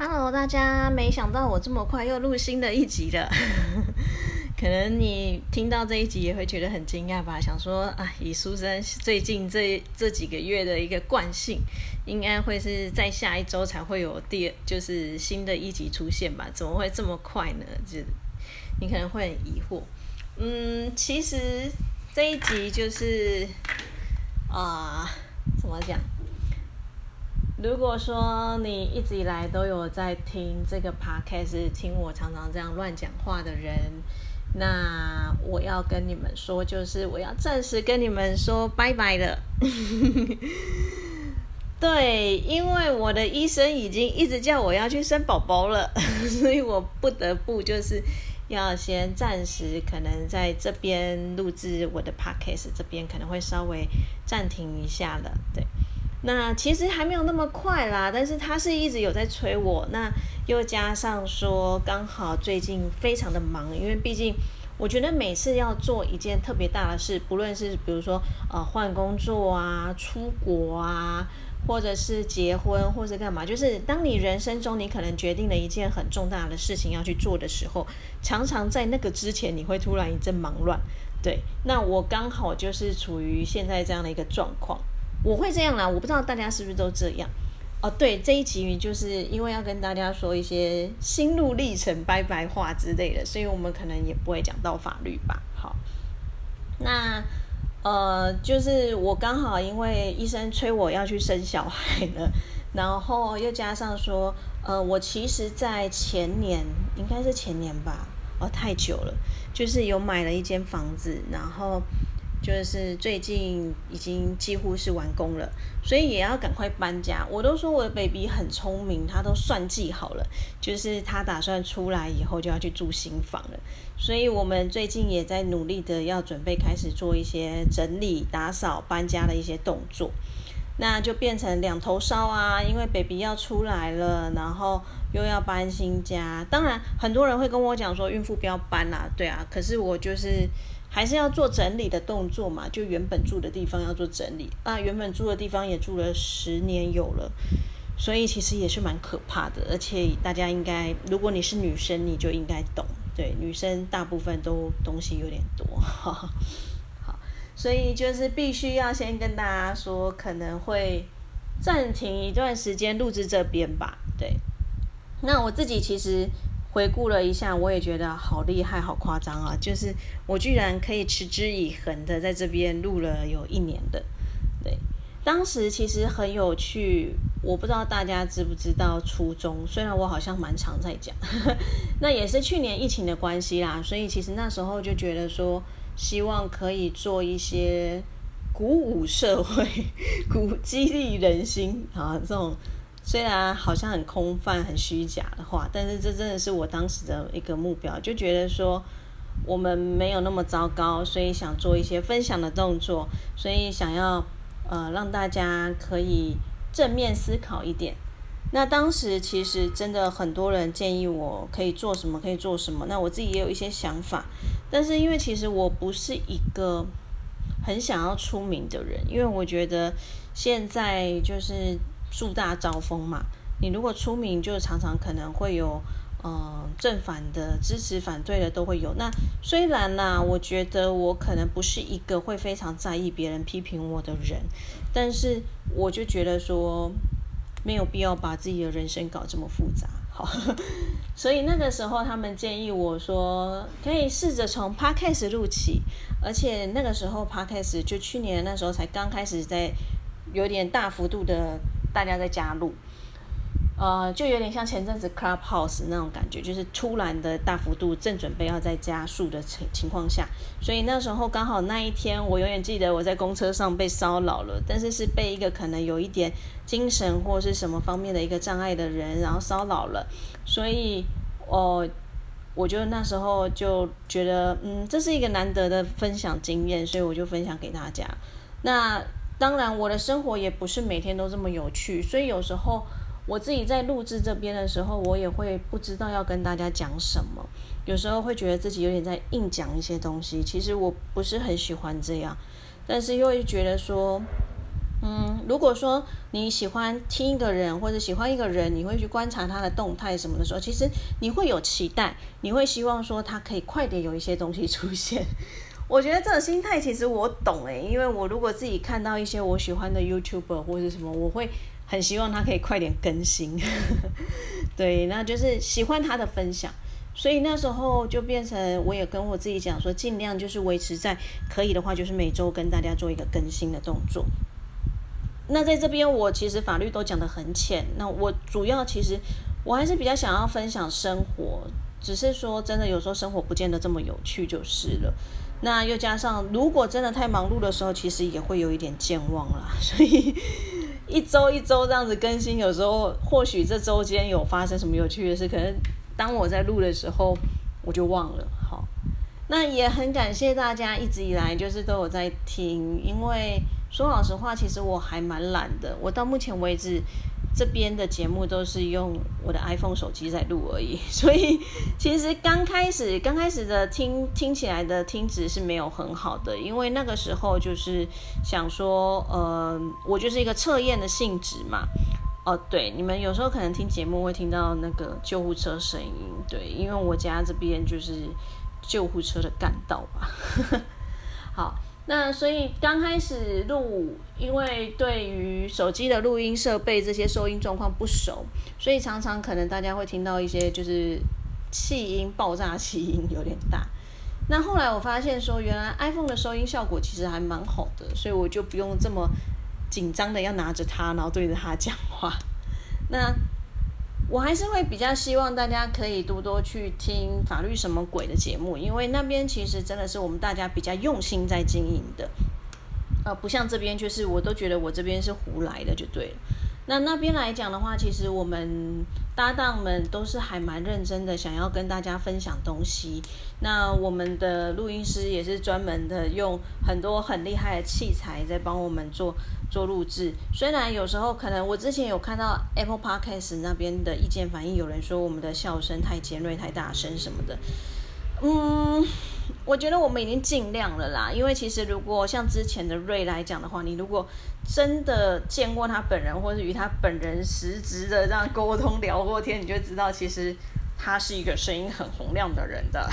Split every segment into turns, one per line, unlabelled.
Hello，大家！没想到我这么快又录新的一集了。可能你听到这一集也会觉得很惊讶吧？想说啊，以苏珊最近这这几个月的一个惯性，应该会是在下一周才会有第就是新的一集出现吧？怎么会这么快呢？就你可能会很疑惑。嗯，其实这一集就是啊，怎么讲？如果说你一直以来都有在听这个 podcast，听我常常这样乱讲话的人，那我要跟你们说，就是我要暂时跟你们说拜拜了。对，因为我的医生已经一直叫我要去生宝宝了，所以我不得不就是要先暂时可能在这边录制我的 podcast，这边可能会稍微暂停一下了。对。那其实还没有那么快啦，但是他是一直有在催我。那又加上说，刚好最近非常的忙，因为毕竟我觉得每次要做一件特别大的事，不论是比如说呃换工作啊、出国啊，或者是结婚，或者干嘛，就是当你人生中你可能决定了一件很重大的事情要去做的时候，常常在那个之前你会突然一阵忙乱。对，那我刚好就是处于现在这样的一个状况。我会这样啦，我不知道大家是不是都这样哦。对，这一集就是因为要跟大家说一些心路历程、拜拜话之类的，所以我们可能也不会讲到法律吧。好，那呃，就是我刚好因为医生催我要去生小孩了，然后又加上说，呃，我其实在前年，应该是前年吧，哦，太久了，就是有买了一间房子，然后。就是最近已经几乎是完工了，所以也要赶快搬家。我都说我的 baby 很聪明，他都算计好了，就是他打算出来以后就要去住新房了。所以我们最近也在努力的要准备开始做一些整理、打扫、搬家的一些动作。那就变成两头烧啊，因为 baby 要出来了，然后又要搬新家。当然，很多人会跟我讲说孕妇不要搬啦，对啊，可是我就是。还是要做整理的动作嘛，就原本住的地方要做整理啊。原本住的地方也住了十年有了，所以其实也是蛮可怕的。而且大家应该，如果你是女生，你就应该懂。对，女生大部分都东西有点多。好，所以就是必须要先跟大家说，可能会暂停一段时间录制这边吧。对，那我自己其实。回顾了一下，我也觉得好厉害、好夸张啊！就是我居然可以持之以恒的在这边录了有一年的。对，当时其实很有趣，我不知道大家知不知道初衷。虽然我好像蛮常在讲，那也是去年疫情的关系啦，所以其实那时候就觉得说，希望可以做一些鼓舞社会、鼓激励人心啊这种。虽然好像很空泛、很虚假的话，但是这真的是我当时的一个目标，就觉得说我们没有那么糟糕，所以想做一些分享的动作，所以想要呃让大家可以正面思考一点。那当时其实真的很多人建议我可以做什么，可以做什么，那我自己也有一些想法，但是因为其实我不是一个很想要出名的人，因为我觉得现在就是。树大招风嘛，你如果出名，就常常可能会有，嗯，正反的支持、反对的都会有。那虽然呢，我觉得我可能不是一个会非常在意别人批评我的人，但是我就觉得说，没有必要把自己的人生搞这么复杂。好，所以那个时候他们建议我说，可以试着从 Podcast 录起，而且那个时候 Podcast 就去年那时候才刚开始在有点大幅度的。大家在加入，呃，就有点像前阵子 Clubhouse 那种感觉，就是突然的大幅度正准备要在加速的情情况下，所以那时候刚好那一天，我永远记得我在公车上被骚扰了，但是是被一个可能有一点精神或是什么方面的一个障碍的人，然后骚扰了，所以，哦，我就那时候就觉得，嗯，这是一个难得的分享经验，所以我就分享给大家。那。当然，我的生活也不是每天都这么有趣，所以有时候我自己在录制这边的时候，我也会不知道要跟大家讲什么。有时候会觉得自己有点在硬讲一些东西，其实我不是很喜欢这样，但是又会觉得说，嗯，如果说你喜欢听一个人或者喜欢一个人，你会去观察他的动态什么的时候，其实你会有期待，你会希望说他可以快点有一些东西出现。我觉得这种心态其实我懂诶，因为我如果自己看到一些我喜欢的 YouTuber 或者什么，我会很希望他可以快点更新。对，那就是喜欢他的分享，所以那时候就变成我也跟我自己讲说，尽量就是维持在可以的话，就是每周跟大家做一个更新的动作。那在这边，我其实法律都讲得很浅。那我主要其实我还是比较想要分享生活，只是说真的，有时候生活不见得这么有趣就是了。那又加上，如果真的太忙碌的时候，其实也会有一点健忘啦。所以一周一周这样子更新，有时候或许这周间有发生什么有趣的事，可能当我在录的时候我就忘了。好，那也很感谢大家一直以来就是都有在听，因为。说老实话，其实我还蛮懒的。我到目前为止，这边的节目都是用我的 iPhone 手机在录而已。所以，其实刚开始刚开始的听听起来的听值是没有很好的，因为那个时候就是想说，呃，我就是一个测验的性质嘛。哦，对，你们有时候可能听节目会听到那个救护车声音，对，因为我家这边就是救护车的干道吧。好。那所以刚开始录，因为对于手机的录音设备这些收音状况不熟，所以常常可能大家会听到一些就是气音爆炸，气音有点大。那后来我发现说，原来 iPhone 的收音效果其实还蛮好的，所以我就不用这么紧张的要拿着它，然后对着它讲话。那我还是会比较希望大家可以多多去听法律什么鬼的节目，因为那边其实真的是我们大家比较用心在经营的，呃，不像这边就是我都觉得我这边是胡来的就对了。那那边来讲的话，其实我们搭档们都是还蛮认真的，想要跟大家分享东西。那我们的录音师也是专门的用很多很厉害的器材在帮我们做做录制。虽然有时候可能我之前有看到 Apple Podcast 那边的意见反应，有人说我们的笑声太尖锐、太大声什么的。嗯，我觉得我们已经尽量了啦。因为其实如果像之前的瑞来讲的话，你如果真的见过他本人，或者与他本人实质的这样沟通聊过天，你就知道其实他是一个声音很洪亮的人的。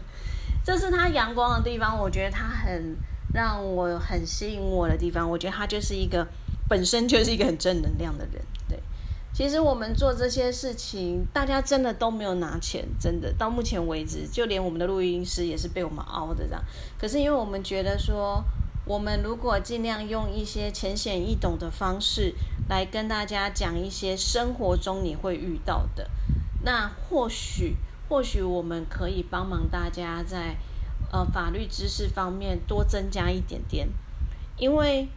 这是他阳光的地方，我觉得他很让我很吸引我的地方。我觉得他就是一个本身就是一个很正能量的人。其实我们做这些事情，大家真的都没有拿钱，真的到目前为止，就连我们的录音师也是被我们熬的这样。可是因为我们觉得说，我们如果尽量用一些浅显易懂的方式来跟大家讲一些生活中你会遇到的，那或许或许我们可以帮忙大家在呃法律知识方面多增加一点点，因为。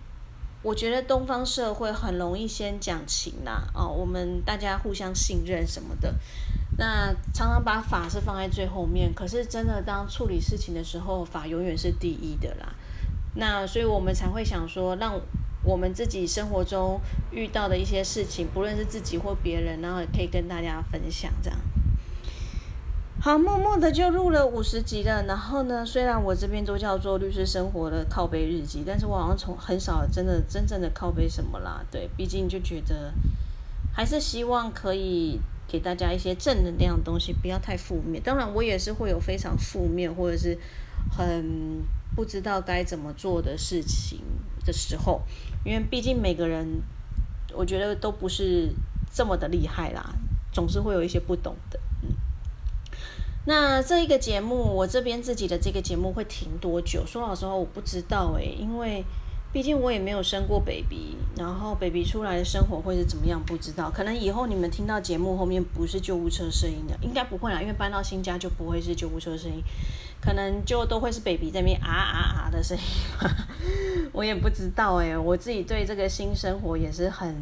我觉得东方社会很容易先讲情啦，哦，我们大家互相信任什么的，那常常把法是放在最后面。可是真的当处理事情的时候，法永远是第一的啦。那所以我们才会想说，让我们自己生活中遇到的一些事情，不论是自己或别人，然后也可以跟大家分享这样。好，默默的就录了五十集了。然后呢，虽然我这边都叫做律师生活的靠背日记，但是我好像从很少真的真正的靠背什么啦。对，毕竟就觉得还是希望可以给大家一些正能量的东西，不要太负面。当然，我也是会有非常负面或者是很不知道该怎么做的事情的时候，因为毕竟每个人我觉得都不是这么的厉害啦，总是会有一些不懂的。那这一个节目，我这边自己的这个节目会停多久？说老实话，我不知道诶，因为毕竟我也没有生过 baby，然后 baby 出来的生活会是怎么样，不知道。可能以后你们听到节目后面不是救护车声音的，应该不会啦，因为搬到新家就不会是救护车声音，可能就都会是 baby 在那边啊啊啊的声音。我也不知道诶，我自己对这个新生活也是很。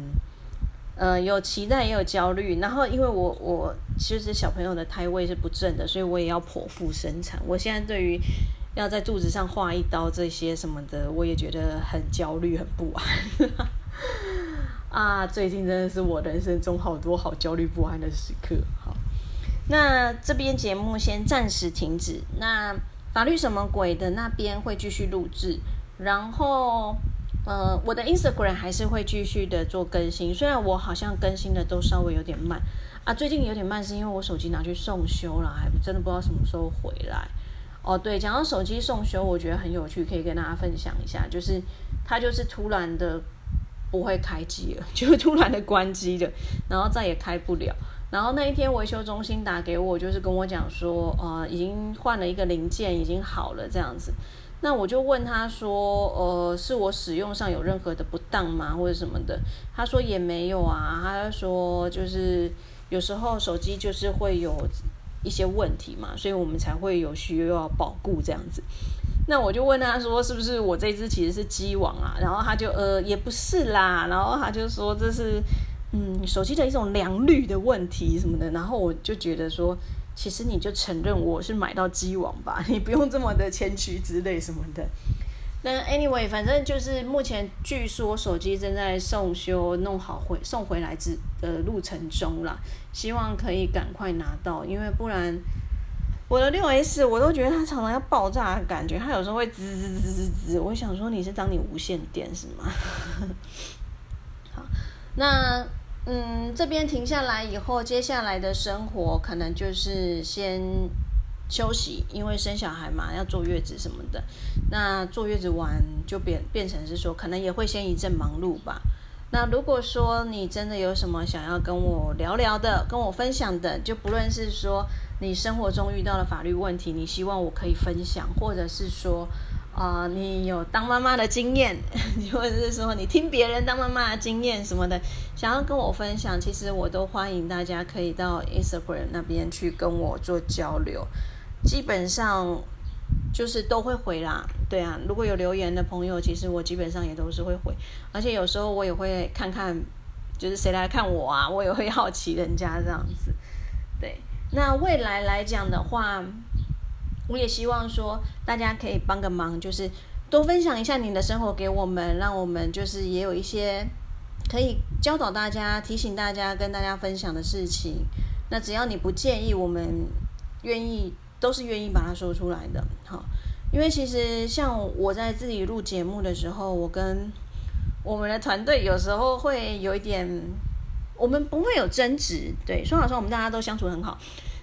呃，有期待也有焦虑，然后因为我我其实小朋友的胎位是不正的，所以我也要剖腹生产。我现在对于要在肚子上划一刀这些什么的，我也觉得很焦虑、很不安。啊，最近真的是我人生中好多好焦虑不安的时刻。好，那这边节目先暂时停止。那法律什么鬼的那边会继续录制，然后。呃，我的 Instagram 还是会继续的做更新，虽然我好像更新的都稍微有点慢啊，最近有点慢是因为我手机拿去送修了，还真的不知道什么时候回来。哦，对，讲到手机送修，我觉得很有趣，可以跟大家分享一下，就是它就是突然的不会开机了，就突然的关机了，然后再也开不了。然后那一天维修中心打给我，就是跟我讲说，呃，已经换了一个零件，已经好了这样子。那我就问他说，呃，是我使用上有任何的不当吗，或者什么的？他说也没有啊，他说就是有时候手机就是会有一些问题嘛，所以我们才会有需要保固这样子。那我就问他说，是不是我这只其实是机网啊？然后他就呃也不是啦，然后他就说这是嗯手机的一种良率的问题什么的。然后我就觉得说。其实你就承认我是买到机网吧，你不用这么的谦虚之类什么的。那 anyway，反正就是目前据说手机正在送修，弄好回送回来之的路程中啦，希望可以赶快拿到，因为不然我的六 S 我都觉得它常常要爆炸的感觉，它有时候会滋滋滋滋滋。我想说你是当你无线电是吗？好，那。嗯，这边停下来以后，接下来的生活可能就是先休息，因为生小孩嘛，要坐月子什么的。那坐月子完就变变成是说，可能也会先一阵忙碌吧。那如果说你真的有什么想要跟我聊聊的，跟我分享的，就不论是说你生活中遇到的法律问题，你希望我可以分享，或者是说。啊，你有当妈妈的经验，或者是说你听别人当妈妈的经验什么的，想要跟我分享，其实我都欢迎大家可以到 Instagram 那边去跟我做交流，基本上就是都会回啦。对啊，如果有留言的朋友，其实我基本上也都是会回，而且有时候我也会看看，就是谁来看我啊，我也会好奇人家这样子。对，那未来来讲的话。我也希望说，大家可以帮个忙，就是多分享一下你的生活给我们，让我们就是也有一些可以教导大家、提醒大家、跟大家分享的事情。那只要你不介意，我们愿意都是愿意把它说出来的。好，因为其实像我在自己录节目的时候，我跟我们的团队有时候会有一点，我们不会有争执。对，说老实话，我们大家都相处很好。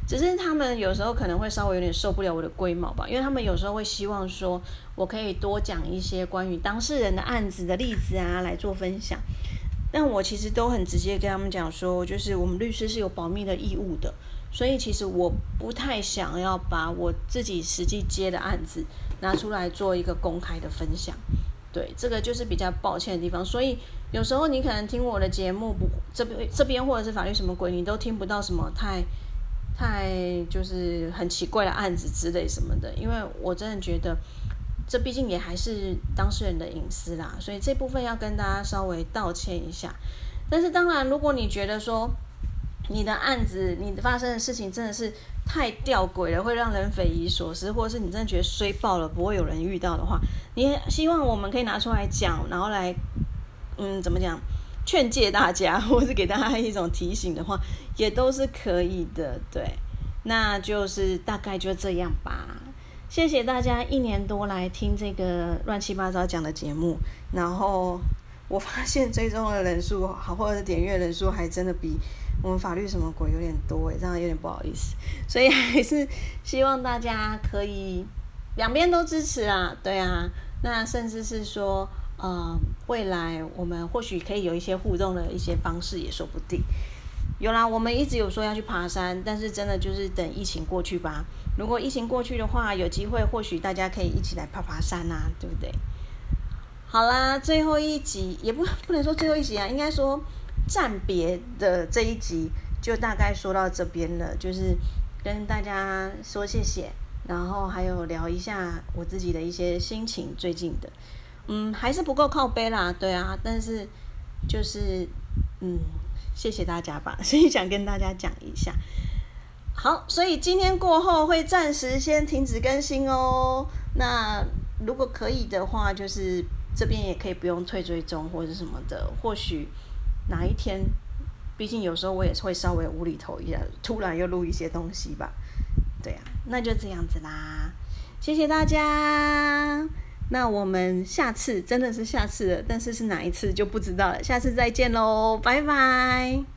只是他们有时候可能会稍微有点受不了我的龟毛吧，因为他们有时候会希望说我可以多讲一些关于当事人的案子的例子啊来做分享，但我其实都很直接跟他们讲说，就是我们律师是有保密的义务的，所以其实我不太想要把我自己实际接的案子拿出来做一个公开的分享，对，这个就是比较抱歉的地方，所以有时候你可能听我的节目不这边这边或者是法律什么鬼，你都听不到什么太。太就是很奇怪的案子之类什么的，因为我真的觉得这毕竟也还是当事人的隐私啦，所以这部分要跟大家稍微道歉一下。但是当然，如果你觉得说你的案子你发生的事情真的是太吊诡了，会让人匪夷所思，或者是你真的觉得衰爆了，不会有人遇到的话，你希望我们可以拿出来讲，然后来嗯怎么讲？劝诫大家，或是给大家一种提醒的话，也都是可以的。对，那就是大概就这样吧。谢谢大家一年多来听这个乱七八糟讲的节目。然后我发现追踪的人数好，或者是点阅人数还真的比我们法律什么鬼有点多诶，这样有点不好意思。所以还是希望大家可以两边都支持啊。对啊，那甚至是说。呃，未来我们或许可以有一些互动的一些方式，也说不定。有啦，我们一直有说要去爬山，但是真的就是等疫情过去吧。如果疫情过去的话，有机会或许大家可以一起来爬爬山啊，对不对？好啦，最后一集也不不能说最后一集啊，应该说暂别的这一集就大概说到这边了，就是跟大家说谢谢，然后还有聊一下我自己的一些心情，最近的。嗯，还是不够靠背啦，对啊，但是就是嗯，谢谢大家吧，所以想跟大家讲一下。好，所以今天过后会暂时先停止更新哦。那如果可以的话，就是这边也可以不用退追踪或者什么的。或许哪一天，毕竟有时候我也会稍微无厘头一下，突然又录一些东西吧。对啊，那就这样子啦，谢谢大家。那我们下次真的是下次了，但是是哪一次就不知道了。下次再见喽，拜拜。